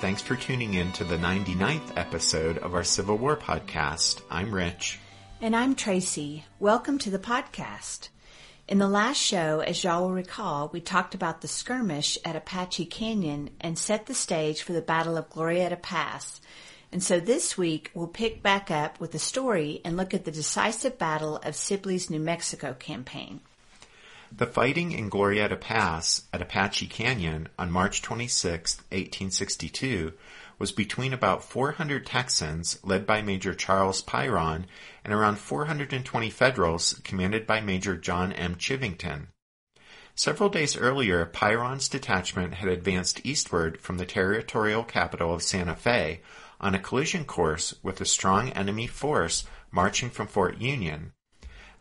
Thanks for tuning in to the 99th episode of our Civil War podcast. I'm Rich. And I'm Tracy. Welcome to the podcast. In the last show, as y'all will recall, we talked about the skirmish at Apache Canyon and set the stage for the Battle of Glorieta Pass. And so this week, we'll pick back up with the story and look at the decisive battle of Sibley's New Mexico campaign. The fighting in Glorieta Pass at Apache Canyon on March 26, 1862, was between about 400 Texans led by Major Charles Pyron and around 420 Federals commanded by Major John M. Chivington. Several days earlier, Pyron's detachment had advanced eastward from the territorial capital of Santa Fe on a collision course with a strong enemy force marching from Fort Union.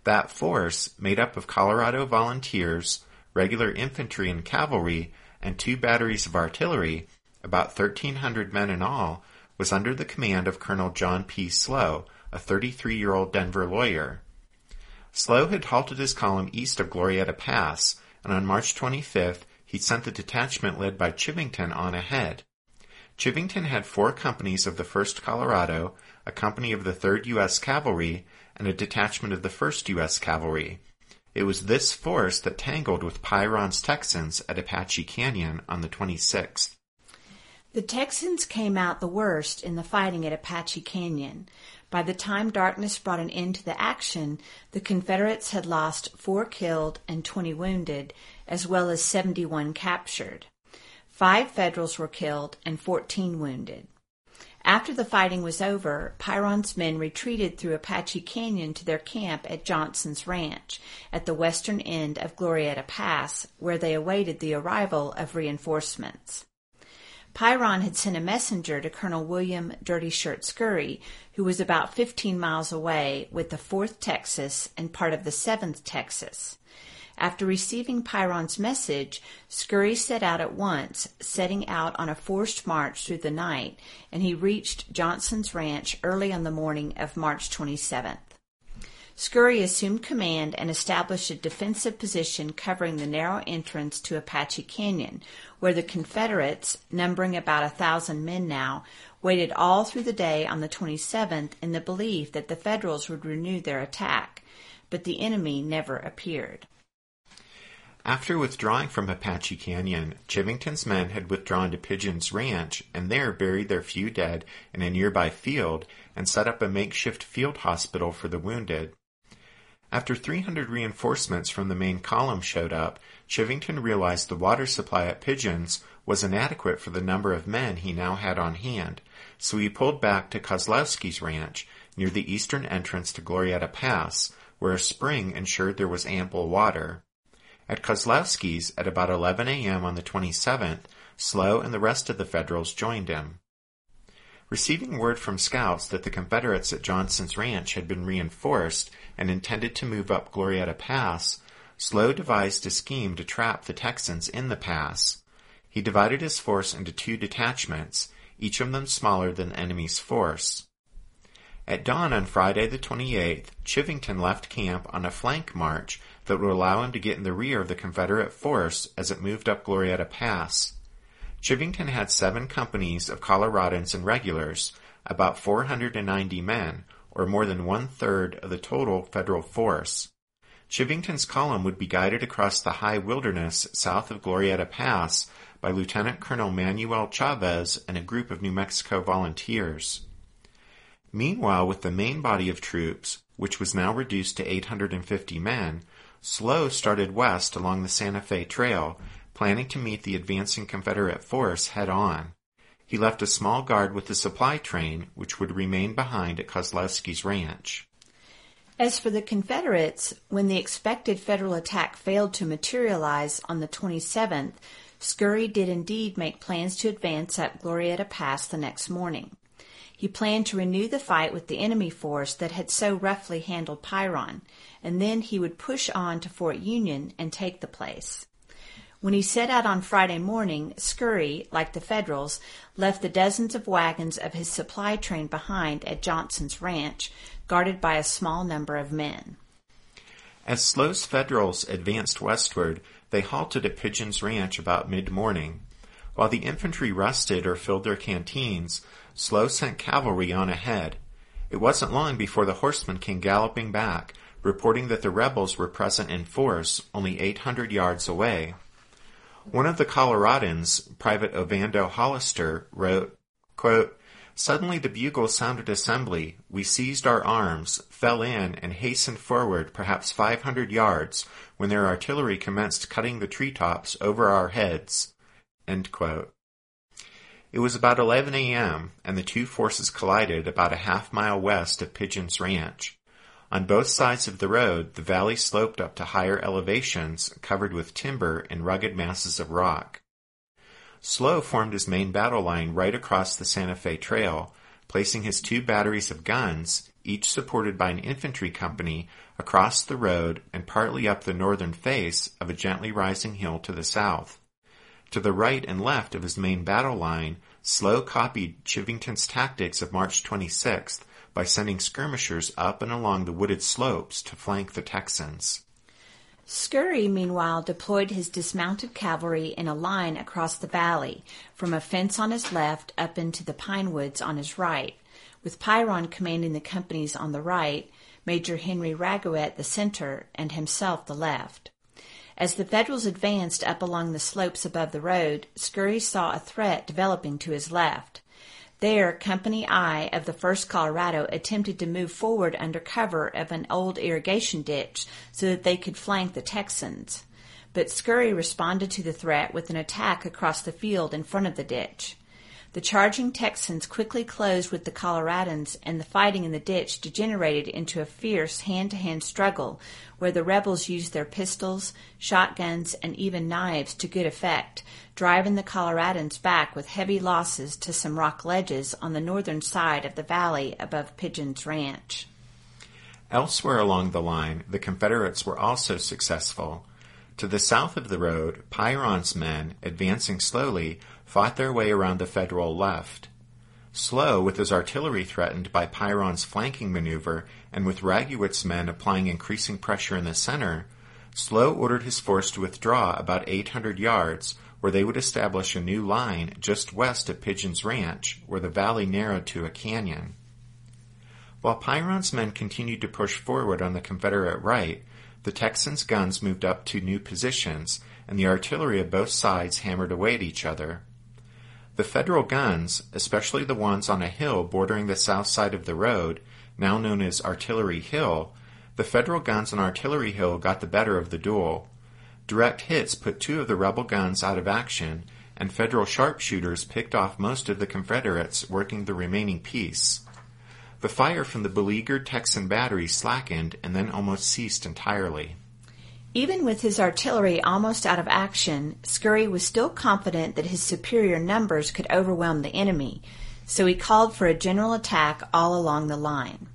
That force, made up of Colorado volunteers, regular infantry and cavalry, and two batteries of artillery, about 1,300 men in all, was under the command of Colonel John P. Slough, a 33-year-old Denver lawyer. Slough had halted his column east of Glorieta Pass, and on March 25th he sent the detachment led by Chivington on ahead. Chivington had four companies of the 1st Colorado, a company of the 3rd U.S. Cavalry, and a detachment of the 1st U.S. Cavalry. It was this force that tangled with Pyron's Texans at Apache Canyon on the 26th. The Texans came out the worst in the fighting at Apache Canyon. By the time darkness brought an end to the action, the Confederates had lost four killed and 20 wounded, as well as 71 captured. Five Federals were killed and 14 wounded. After the fighting was over, Pyron's men retreated through Apache Canyon to their camp at Johnson's Ranch at the western end of Glorieta Pass, where they awaited the arrival of reinforcements. Pyron had sent a messenger to Colonel William Dirty Shirt Scurry, who was about 15 miles away with the 4th Texas and part of the 7th Texas. After receiving Pyron's message, Scurry set out at once, setting out on a forced march through the night, and he reached Johnson's ranch early on the morning of March 27th. Scurry assumed command and established a defensive position covering the narrow entrance to Apache Canyon, where the Confederates, numbering about a thousand men now, waited all through the day on the 27th in the belief that the Federals would renew their attack. But the enemy never appeared. After withdrawing from Apache Canyon, Chivington's men had withdrawn to Pigeon's Ranch and there buried their few dead in a nearby field and set up a makeshift field hospital for the wounded. After 300 reinforcements from the main column showed up, Chivington realized the water supply at Pigeons was inadequate for the number of men he now had on hand, so he pulled back to Kozlowski's ranch near the eastern entrance to Glorieta Pass, where a spring ensured there was ample water. At Kozlowski's at about 11 a.m. on the 27th, Slough and the rest of the Federals joined him. Receiving word from scouts that the Confederates at Johnson's Ranch had been reinforced and intended to move up Glorieta Pass, Slough devised a scheme to trap the Texans in the pass. He divided his force into two detachments, each of them smaller than the enemy's force. At dawn on Friday the 28th, Chivington left camp on a flank march that would allow him to get in the rear of the Confederate force as it moved up Glorieta Pass. Chivington had seven companies of Coloradans and regulars, about 490 men, or more than one third of the total federal force. Chivington's column would be guided across the high wilderness south of Glorieta Pass by Lieutenant Colonel Manuel Chavez and a group of New Mexico volunteers. Meanwhile, with the main body of troops, which was now reduced to 850 men, Slough started west along the Santa Fe Trail, planning to meet the advancing Confederate force head on. He left a small guard with the supply train, which would remain behind at Kozlowski's ranch. As for the Confederates, when the expected Federal attack failed to materialize on the 27th, Scurry did indeed make plans to advance up Glorieta Pass the next morning. He planned to renew the fight with the enemy force that had so roughly handled Pyron, and then he would push on to Fort Union and take the place. When he set out on Friday morning, Scurry, like the Federals, left the dozens of wagons of his supply train behind at Johnson's ranch, guarded by a small number of men. As Slough's Federals advanced westward, they halted at Pigeon's Ranch about mid-morning. While the infantry rested or filled their canteens, Slough sent cavalry on ahead. It wasn't long before the horsemen came galloping back, reporting that the rebels were present in force only 800 yards away. One of the Coloradans, Private Ovando Hollister, wrote, quote, Suddenly the bugle sounded assembly. We seized our arms, fell in, and hastened forward perhaps 500 yards when their artillery commenced cutting the treetops over our heads. It was about 11 a.m., and the two forces collided about a half mile west of Pigeon's Ranch. On both sides of the road, the valley sloped up to higher elevations covered with timber and rugged masses of rock. Slough formed his main battle line right across the Santa Fe Trail, placing his two batteries of guns, each supported by an infantry company, across the road and partly up the northern face of a gently rising hill to the south. To the right and left of his main battle line, Slough copied Chivington's tactics of March 26th by sending skirmishers up and along the wooded slopes to flank the Texans. Scurry, meanwhile, deployed his dismounted cavalry in a line across the valley, from a fence on his left up into the pine woods on his right, with Pyron commanding the companies on the right, Major Henry Raguet the center, and himself the left. As the Federals advanced up along the slopes above the road, Scurry saw a threat developing to his left. There, Company I of the 1st Colorado attempted to move forward under cover of an old irrigation ditch so that they could flank the Texans. But Scurry responded to the threat with an attack across the field in front of the ditch. The charging Texans quickly closed with the Coloradans, and the fighting in the ditch degenerated into a fierce hand to hand struggle where the rebels used their pistols, shotguns, and even knives to good effect, driving the Coloradans back with heavy losses to some rock ledges on the northern side of the valley above Pigeon's Ranch. Elsewhere along the line, the Confederates were also successful. To the south of the road, Pyron's men, advancing slowly, fought their way around the Federal left. Slough, with his artillery threatened by Pyron's flanking maneuver and with Raguet's men applying increasing pressure in the center, Slough ordered his force to withdraw about 800 yards, where they would establish a new line just west of Pigeon's Ranch, where the valley narrowed to a canyon. While Pyron's men continued to push forward on the Confederate right, the Texans' guns moved up to new positions, and the artillery of both sides hammered away at each other. The Federal guns, especially the ones on a hill bordering the south side of the road, now known as Artillery Hill, the Federal guns on Artillery Hill got the better of the duel. Direct hits put two of the rebel guns out of action, and Federal sharpshooters picked off most of the Confederates working the remaining piece. The fire from the beleaguered Texan battery slackened and then almost ceased entirely. Even with his artillery almost out of action, Scurry was still confident that his superior numbers could overwhelm the enemy, so he called for a general attack all along the line.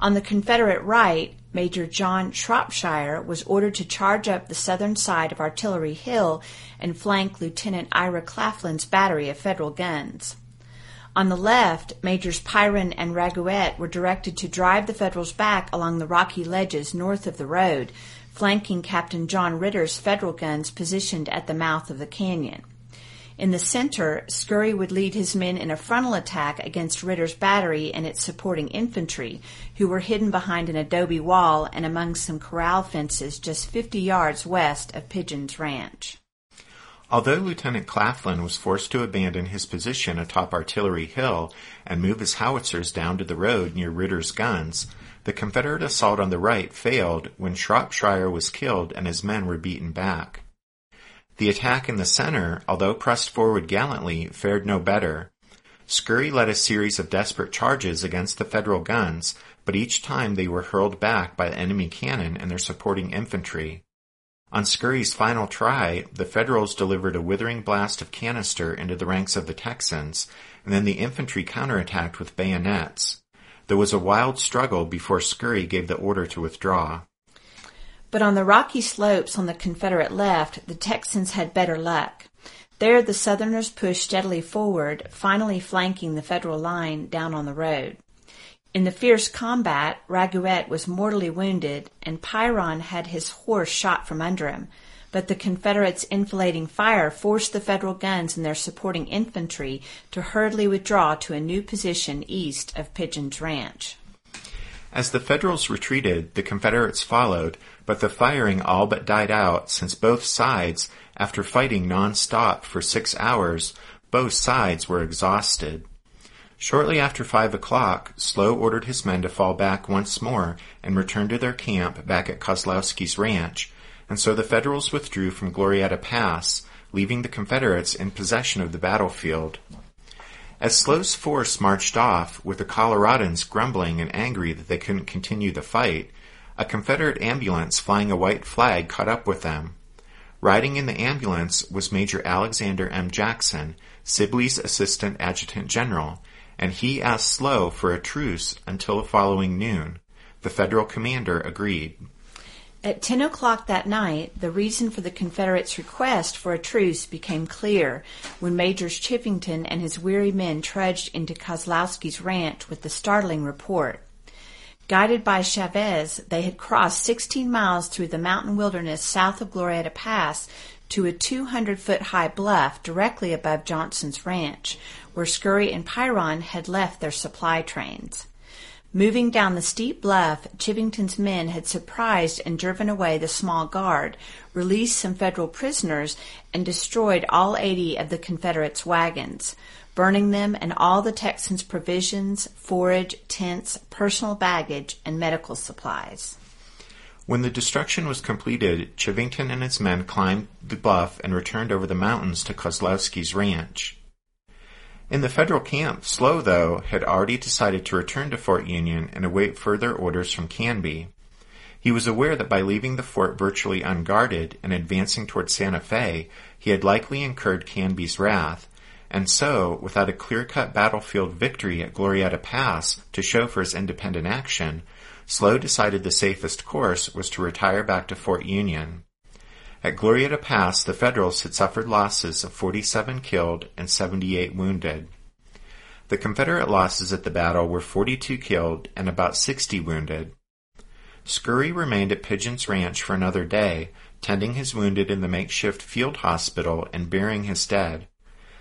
On the Confederate right, Major John Shropshire was ordered to charge up the southern side of Artillery Hill and flank Lieutenant Ira Claflin's battery of Federal guns. On the left, Majors Pyron and Raguet were directed to drive the Federals back along the rocky ledges north of the road, flanking Captain John Ritter's Federal guns positioned at the mouth of the canyon. In the center, Scurry would lead his men in a frontal attack against Ritter's battery and its supporting infantry, who were hidden behind an adobe wall and among some corral fences just 50 yards west of Pigeon's Ranch. Although Lieutenant Claflin was forced to abandon his position atop Artillery Hill and move his howitzers down to the road near Ritter's guns, the Confederate assault on the right failed when Shropshire was killed and his men were beaten back. The attack in the center, although pressed forward gallantly, fared no better. Scurry led a series of desperate charges against the Federal guns, but each time they were hurled back by enemy cannon and their supporting infantry. On Scurry's final try, the Federals delivered a withering blast of canister into the ranks of the Texans, and then the infantry counterattacked with bayonets. There was a wild struggle before Scurry gave the order to withdraw. But on the rocky slopes on the Confederate left, the Texans had better luck. There the Southerners pushed steadily forward, finally flanking the Federal line down on the road. In the fierce combat, Raguet was mortally wounded, and Pyron had his horse shot from under him. But the Confederates' enfilading fire forced the Federal guns and their supporting infantry to hurriedly withdraw to a new position east of Pigeon's Ranch. As the Federals retreated, the Confederates followed, but the firing all but died out since both sides, after fighting non-stop for six hours, both sides were exhausted. Shortly after five o'clock, Slough ordered his men to fall back once more and return to their camp back at Kozlowski's ranch, and so the Federals withdrew from Glorieta Pass, leaving the Confederates in possession of the battlefield. As Slough's force marched off, with the Coloradans grumbling and angry that they couldn't continue the fight, a Confederate ambulance flying a white flag caught up with them. Riding in the ambulance was Major Alexander M. Jackson, Sibley's assistant adjutant general, and he asked Slough for a truce until the following noon. The Federal commander agreed. At 10 o'clock that night, the reason for the Confederates' request for a truce became clear when Majors Chivington and his weary men trudged into Kozlowski's ranch with the startling report. Guided by Chavez, they had crossed 16 miles through the mountain wilderness south of Glorieta Pass to a 200 foot high bluff directly above Johnson's ranch, where Scurry and Pyron had left their supply trains. Moving down the steep bluff, Chivington's men had surprised and driven away the small guard, released some Federal prisoners, and destroyed all 80 of the Confederates' wagons, burning them and all the Texans' provisions, forage, tents, personal baggage, and medical supplies. When the destruction was completed, Chivington and his men climbed the bluff and returned over the mountains to Kozlowski's ranch. In the federal camp, Slough, though, had already decided to return to Fort Union and await further orders from Canby. He was aware that by leaving the fort virtually unguarded and advancing toward Santa Fe, he had likely incurred Canby's wrath, and so, without a clear-cut battlefield victory at Glorieta Pass to show for his independent action, Slough decided the safest course was to retire back to Fort Union. At Glorieta Pass, the Federals had suffered losses of 47 killed and 78 wounded. The Confederate losses at the battle were 42 killed and about 60 wounded. Scurry remained at Pigeon's Ranch for another day, tending his wounded in the makeshift field hospital and burying his dead.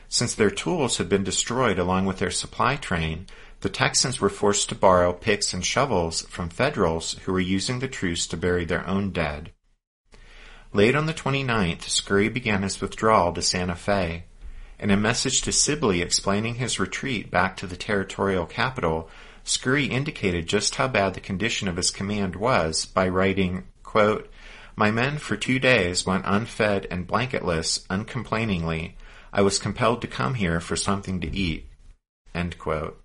Since their tools had been destroyed along with their supply train, the Texans were forced to borrow picks and shovels from Federals who were using the truce to bury their own dead. Late on the 29th, Scurry began his withdrawal to Santa Fe. In a message to Sibley explaining his retreat back to the territorial capital, Scurry indicated just how bad the condition of his command was by writing, quote, My men for two days went unfed and blanketless uncomplainingly. I was compelled to come here for something to eat. End quote.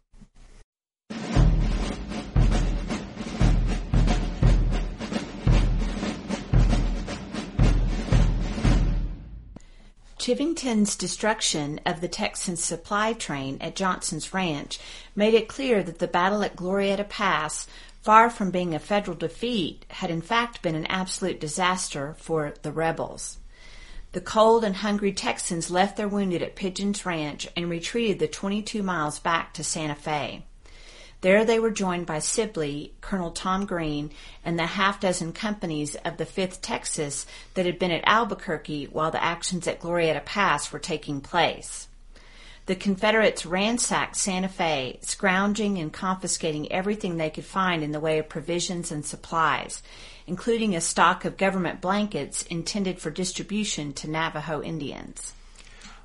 Chivington's destruction of the Texan supply train at Johnson's Ranch made it clear that the battle at Glorieta Pass, far from being a Federal defeat, had in fact been an absolute disaster for the rebels. The cold and hungry Texans left their wounded at Pigeon's Ranch and retreated the 22 miles back to Santa Fe. There they were joined by Sibley, Colonel Tom Green, and the half dozen companies of the 5th Texas that had been at Albuquerque while the actions at Glorieta Pass were taking place. The Confederates ransacked Santa Fe, scrounging and confiscating everything they could find in the way of provisions and supplies, including a stock of government blankets intended for distribution to Navajo Indians.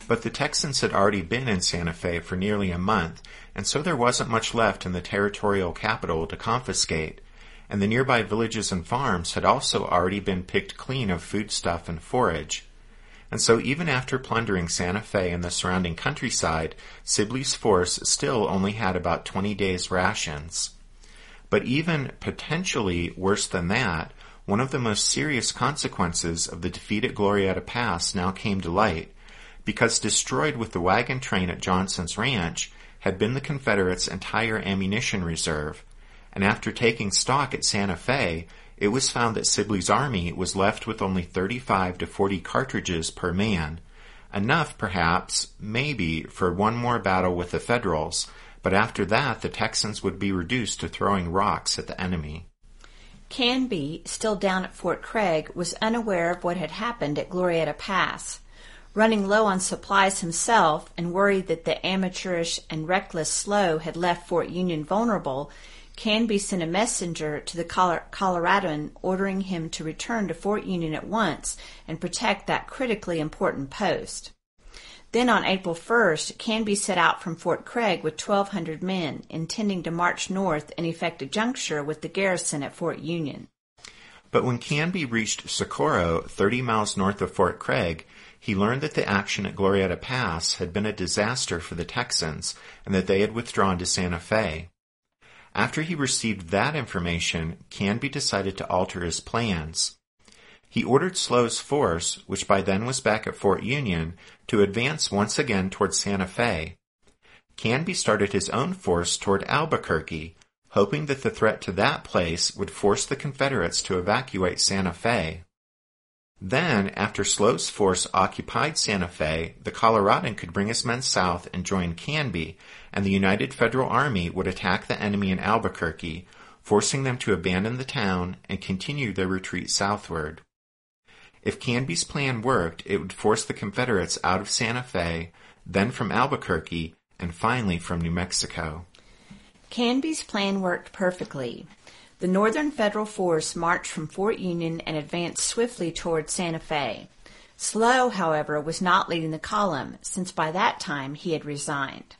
But the Texans had already been in Santa Fe for nearly a month, and so there wasn't much left in the territorial capital to confiscate, and the nearby villages and farms had also already been picked clean of foodstuff and forage. And so even after plundering Santa Fe and the surrounding countryside, Sibley's force still only had about 20 days' rations. But even potentially worse than that one of the most serious consequences of the defeat at Glorieta Pass now came to light, because destroyed with the wagon train at Johnson's Ranch had been the Confederates' entire ammunition reserve, and after taking stock at Santa Fe, it was found that Sibley's army was left with only 35 to 40 cartridges per man, enough perhaps, maybe, for one more battle with the Federals, but after that the Texans would be reduced to throwing rocks at the enemy. Canby, still down at Fort Craig, was unaware of what had happened at Glorieta Pass. Running low on supplies himself and worried that the amateurish and reckless Slough had left Fort Union vulnerable, Canby sent a messenger to the Coloradoan ordering him to return to Fort Union at once and protect that critically important post. Then on April 1st, Canby set out from Fort Craig with 1,200 men, intending to march north and effect a juncture with the garrison at Fort Union. But when Canby reached Socorro, 30 miles north of Fort Craig, he learned that the action at Glorieta Pass had been a disaster for the Texans and that they had withdrawn to Santa Fe. After he received that information, Canby decided to alter his plans. He ordered Slough's force, which by then was back at Fort Union, to advance once again toward Santa Fe. Canby started his own force toward Albuquerque, hoping that the threat to that place would force the Confederates to evacuate Santa Fe. Then, after Slough's force occupied Santa Fe, the Coloradan could bring his men south and join Canby, and the United Federal Army would attack the enemy in Albuquerque, forcing them to abandon the town and continue their retreat southward. If Canby's plan worked, it would force the Confederates out of Santa Fe, then from Albuquerque, and finally from New Mexico. Canby's plan worked perfectly. The Northern Federal force marched from Fort Union and advanced swiftly toward Santa Fe. Slough, however, was not leading the column, since by that time he had resigned.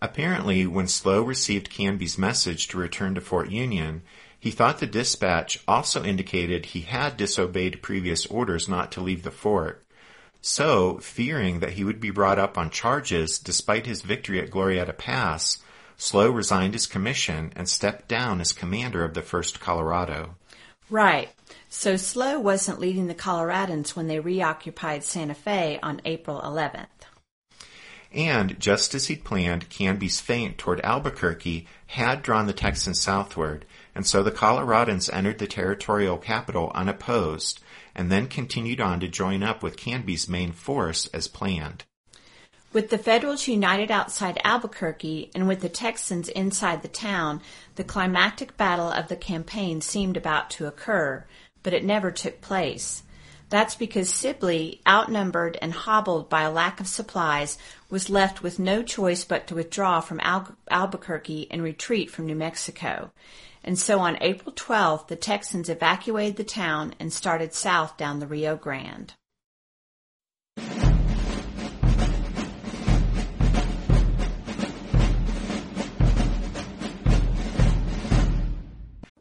Apparently, when Slough received Canby's message to return to Fort Union, he thought the dispatch also indicated he had disobeyed previous orders not to leave the fort. So, fearing that he would be brought up on charges despite his victory at Glorieta Pass, Slough resigned his commission and stepped down as commander of the 1st Colorado. Right. So Slough wasn't leading the Coloradans when they reoccupied Santa Fe on April 11th. And just as he'd planned, Canby's feint toward Albuquerque had drawn the Texans southward, and so the Coloradans entered the territorial capital unopposed, and then continued on to join up with Canby's main force as planned. With the Federals united outside Albuquerque and with the Texans inside the town, the climactic battle of the campaign seemed about to occur, but it never took place. That's because Sibley, outnumbered and hobbled by a lack of supplies, was left with no choice but to withdraw from Al- Albuquerque and retreat from New Mexico. And so on April 12th, the Texans evacuated the town and started south down the Rio Grande.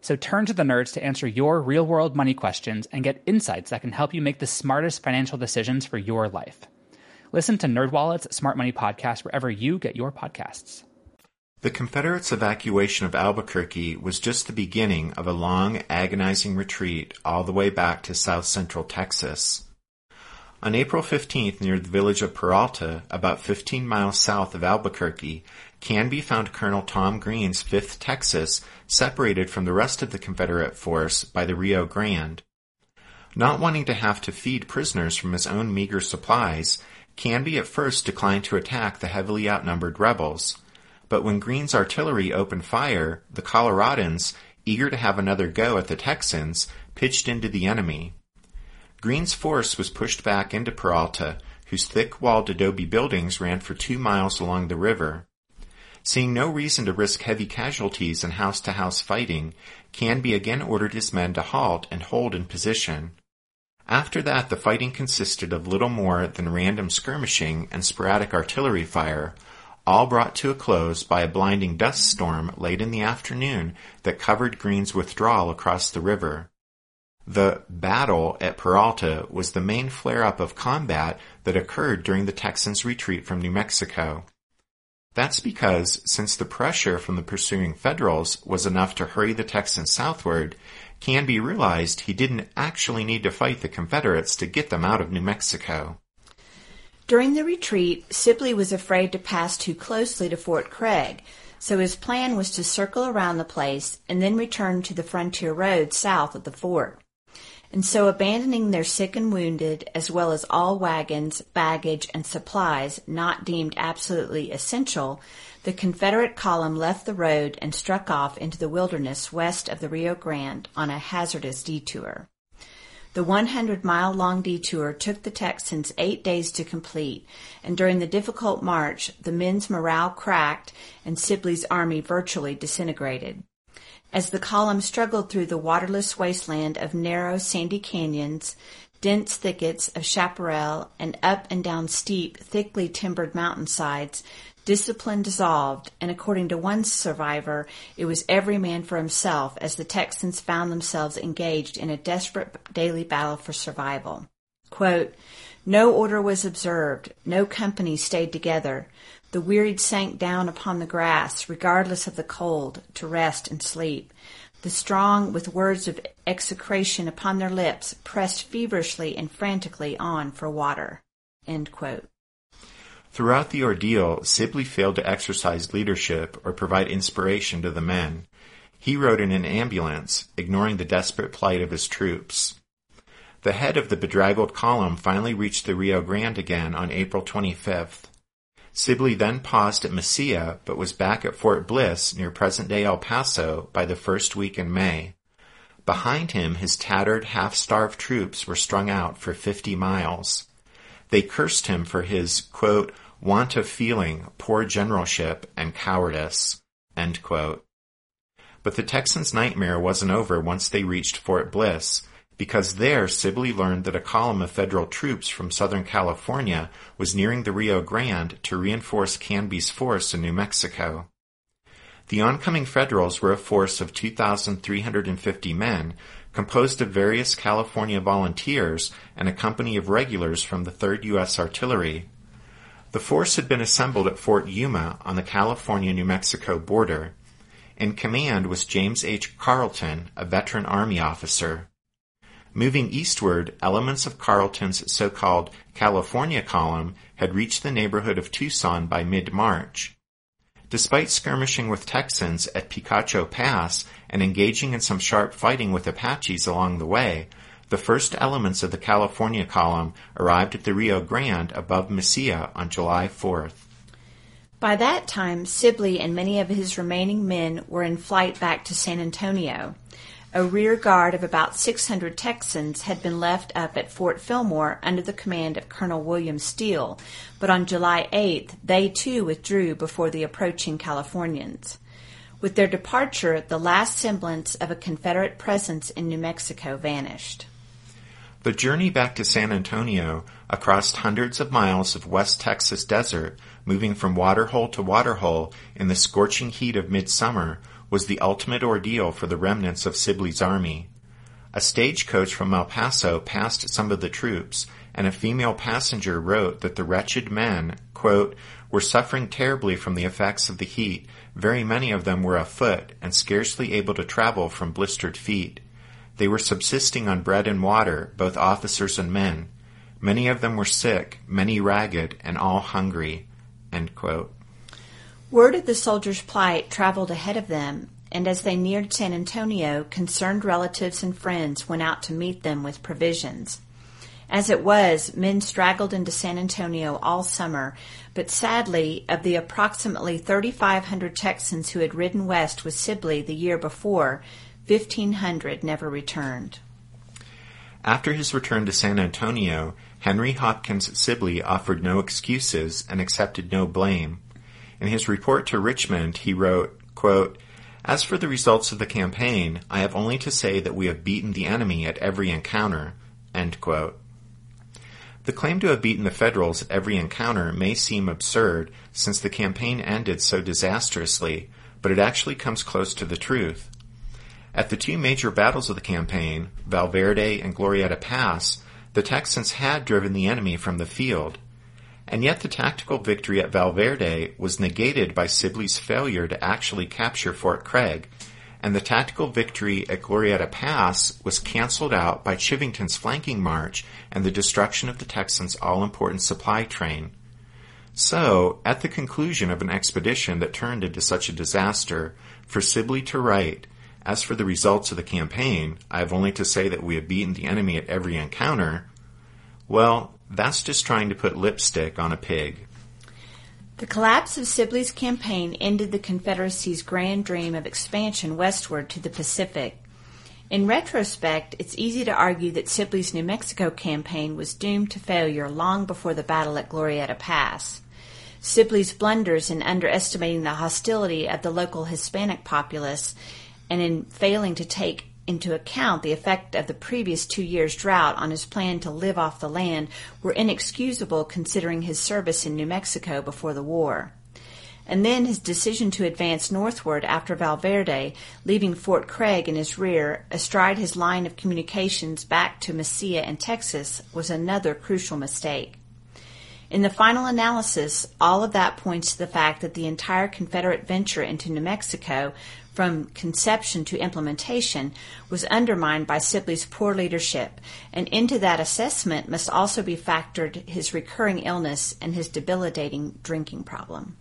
So turn to the nerds to answer your real world money questions and get insights that can help you make the smartest financial decisions for your life. Listen to NerdWallet's Smart Money Podcast wherever you get your podcasts. The Confederates' evacuation of Albuquerque was just the beginning of a long, agonizing retreat all the way back to south central Texas. On April 15th, near the village of Peralta, about 15 miles south of Albuquerque, Canby found Colonel Tom Green's 5th Texas separated from the rest of the Confederate force by the Rio Grande. Not wanting to have to feed prisoners from his own meager supplies, Canby at first declined to attack the heavily outnumbered rebels, But when Green's artillery opened fire, the Coloradans, eager to have another go at the Texans, pitched into the enemy. Green's force was pushed back into Peralta, whose thick-walled adobe buildings ran for two miles along the river. Seeing no reason to risk heavy casualties in house-to-house fighting, Canby again ordered his men to halt and hold in position. After that, the fighting consisted of little more than random skirmishing and sporadic artillery fire, all brought to a close by a blinding dust storm late in the afternoon that covered Green's withdrawal across the river. The battle at Peralta was the main flare-up of combat that occurred during the Texans' retreat from New Mexico. That's because, since the pressure from the pursuing Federals was enough to hurry the Texans southward, Canby realized he didn't actually need to fight the Confederates to get them out of New Mexico. During the retreat, Sibley was afraid to pass too closely to Fort Craig, so his plan was to circle around the place and then return to the frontier road south of the fort. And so abandoning their sick and wounded, as well as all wagons, baggage, and supplies not deemed absolutely essential, the Confederate column left the road and struck off into the wilderness west of the Rio Grande on a hazardous detour. The 100 mile long detour took the Texans eight days to complete, and during the difficult march, the men's morale cracked and Sibley's army virtually disintegrated. As the column struggled through the waterless wasteland of narrow, sandy canyons, dense thickets of chaparral, and up and down steep, thickly timbered mountainsides, discipline dissolved, and according to one survivor, it was every man for himself as the Texans found themselves engaged in a desperate daily battle for survival. Quote, no order was observed, no company stayed together. The wearied sank down upon the grass, regardless of the cold, to rest and sleep. The strong, with words of execration upon their lips, pressed feverishly and frantically on for water. Throughout the ordeal, Sibley failed to exercise leadership or provide inspiration to the men. He rode in an ambulance, ignoring the desperate plight of his troops. The head of the bedraggled column finally reached the Rio Grande again on April 25th. Sibley then paused at Mesilla, but was back at Fort Bliss near present-day El Paso by the first week in May. Behind him, his tattered, half-starved troops were strung out for fifty miles. They cursed him for his, quote, want of feeling, poor generalship, and cowardice, But the Texans' nightmare wasn't over once they reached Fort Bliss, because there Sibley learned that a column of federal troops from Southern California was nearing the Rio Grande to reinforce Canby's force in New Mexico. The oncoming Federals were a force of 2,350 men, composed of various California volunteers and a company of regulars from the 3rd U.S. Artillery. The force had been assembled at Fort Yuma on the California-New Mexico border. In command was James H. Carleton, a veteran Army officer. Moving eastward, elements of Carleton's so-called California Column had reached the neighborhood of Tucson by mid-March. Despite skirmishing with Texans at Picacho Pass and engaging in some sharp fighting with Apaches along the way, the first elements of the California Column arrived at the Rio Grande above Mesilla on July 4th. By that time, Sibley and many of his remaining men were in flight back to San Antonio. A rear guard of about 600 Texans had been left up at Fort Fillmore under the command of Colonel William Steele, but on July 8th they too withdrew before the approaching Californians. With their departure, the last semblance of a Confederate presence in New Mexico vanished. The journey back to San Antonio across hundreds of miles of West Texas desert, moving from waterhole to waterhole in the scorching heat of midsummer, was the ultimate ordeal for the remnants of Sibley's army. A stagecoach from El Paso passed some of the troops, and a female passenger wrote that the wretched men, quote, were suffering terribly from the effects of the heat. Very many of them were afoot and scarcely able to travel from blistered feet. They were subsisting on bread and water, both officers and men. Many of them were sick, many ragged, and all hungry. Word of the soldiers' plight traveled ahead of them, and as they neared San Antonio, concerned relatives and friends went out to meet them with provisions. As it was, men straggled into San Antonio all summer, but sadly, of the approximately 3,500 Texans who had ridden west with Sibley the year before, 1,500 never returned. After his return to San Antonio, Henry Hopkins Sibley offered no excuses and accepted no blame. In his report to Richmond, he wrote, quote, As for the results of the campaign, I have only to say that we have beaten the enemy at every encounter. The claim to have beaten the Federals at every encounter may seem absurd since the campaign ended so disastrously, but it actually comes close to the truth. At the two major battles of the campaign, Valverde and Glorieta Pass, the Texans had driven the enemy from the field. And yet the tactical victory at Val Verde was negated by Sibley's failure to actually capture Fort Craig, and the tactical victory at Glorieta Pass was canceled out by Chivington's flanking march and the destruction of the Texans' all-important supply train. So, at the conclusion of an expedition that turned into such a disaster, for Sibley to write, as for the results of the campaign, I have only to say that we have beaten the enemy at every encounter, well, that's just trying to put lipstick on a pig. The collapse of Sibley's campaign ended the Confederacy's grand dream of expansion westward to the Pacific. In retrospect, it's easy to argue that Sibley's New Mexico campaign was doomed to failure long before the battle at Glorieta Pass. Sibley's blunders in underestimating the hostility of the local Hispanic populace and in failing to take into account the effect of the previous two years' drought on his plan to live off the land were inexcusable considering his service in New Mexico before the war. And then his decision to advance northward after Val Verde, leaving Fort Craig in his rear astride his line of communications back to Mesilla and Texas, was another crucial mistake. In the final analysis, all of that points to the fact that the entire Confederate venture into New Mexico from conception to implementation was undermined by Sibley's poor leadership, and into that assessment must also be factored his recurring illness and his debilitating drinking problem.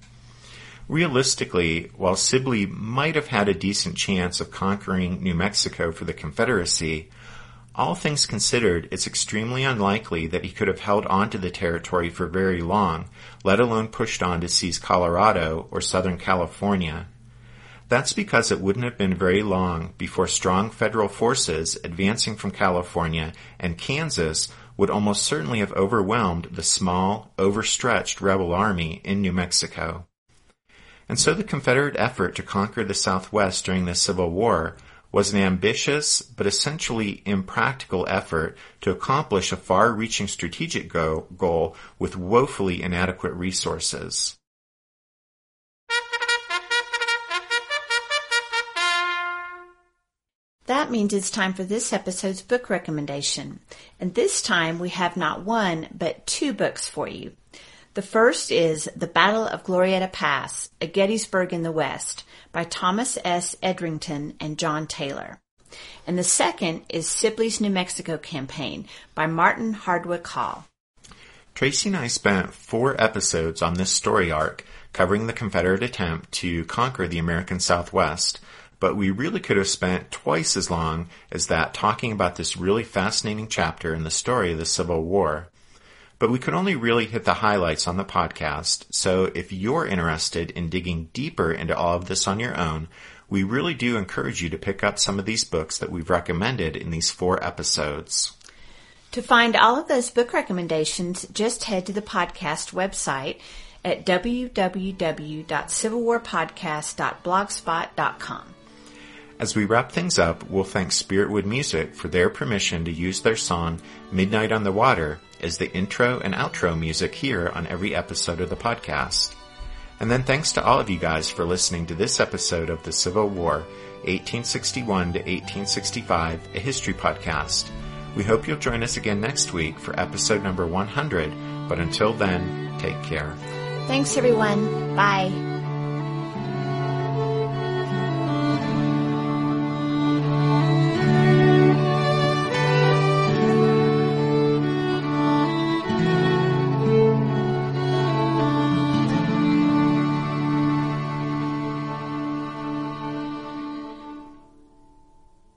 Realistically, while Sibley might have had a decent chance of conquering New Mexico for the Confederacy, all things considered, it's extremely unlikely that he could have held on to the territory for very long, let alone pushed on to seize Colorado or Southern California. That's because it wouldn't have been very long before strong federal forces advancing from California and Kansas would almost certainly have overwhelmed the small, overstretched rebel army in New Mexico. And so the Confederate effort to conquer the Southwest during the Civil War was an ambitious but essentially impractical effort to accomplish a far-reaching strategic go- goal with woefully inadequate resources. That means it's time for this episode's book recommendation. And this time we have not one, but two books for you. The first is The Battle of Glorieta Pass, A Gettysburg in the West by Thomas S. Edrington and John Taylor. And the second is Sibley's New Mexico Campaign by Martin Hardwick Hall. Tracy and I spent four episodes on this story arc covering the Confederate attempt to conquer the American Southwest – but we really could have spent twice as long as that talking about this really fascinating chapter in the story of the Civil War. But we could only really hit the highlights on the podcast, so if you're interested in digging deeper into all of this on your own, we really do encourage you to pick up some of these books that we've recommended in these four episodes. To find all of those book recommendations, just head to the podcast website at www.civilwarpodcast.blogspot.com. As we wrap things up, we'll thank Spiritwood Music for their permission to use their song Midnight on the Water as the intro and outro music here on every episode of the podcast. And then thanks to all of you guys for listening to this episode of the Civil War, 1861 to 1865, a history podcast. We hope you'll join us again next week for episode number 100, but until then, take care. Thanks everyone. Bye.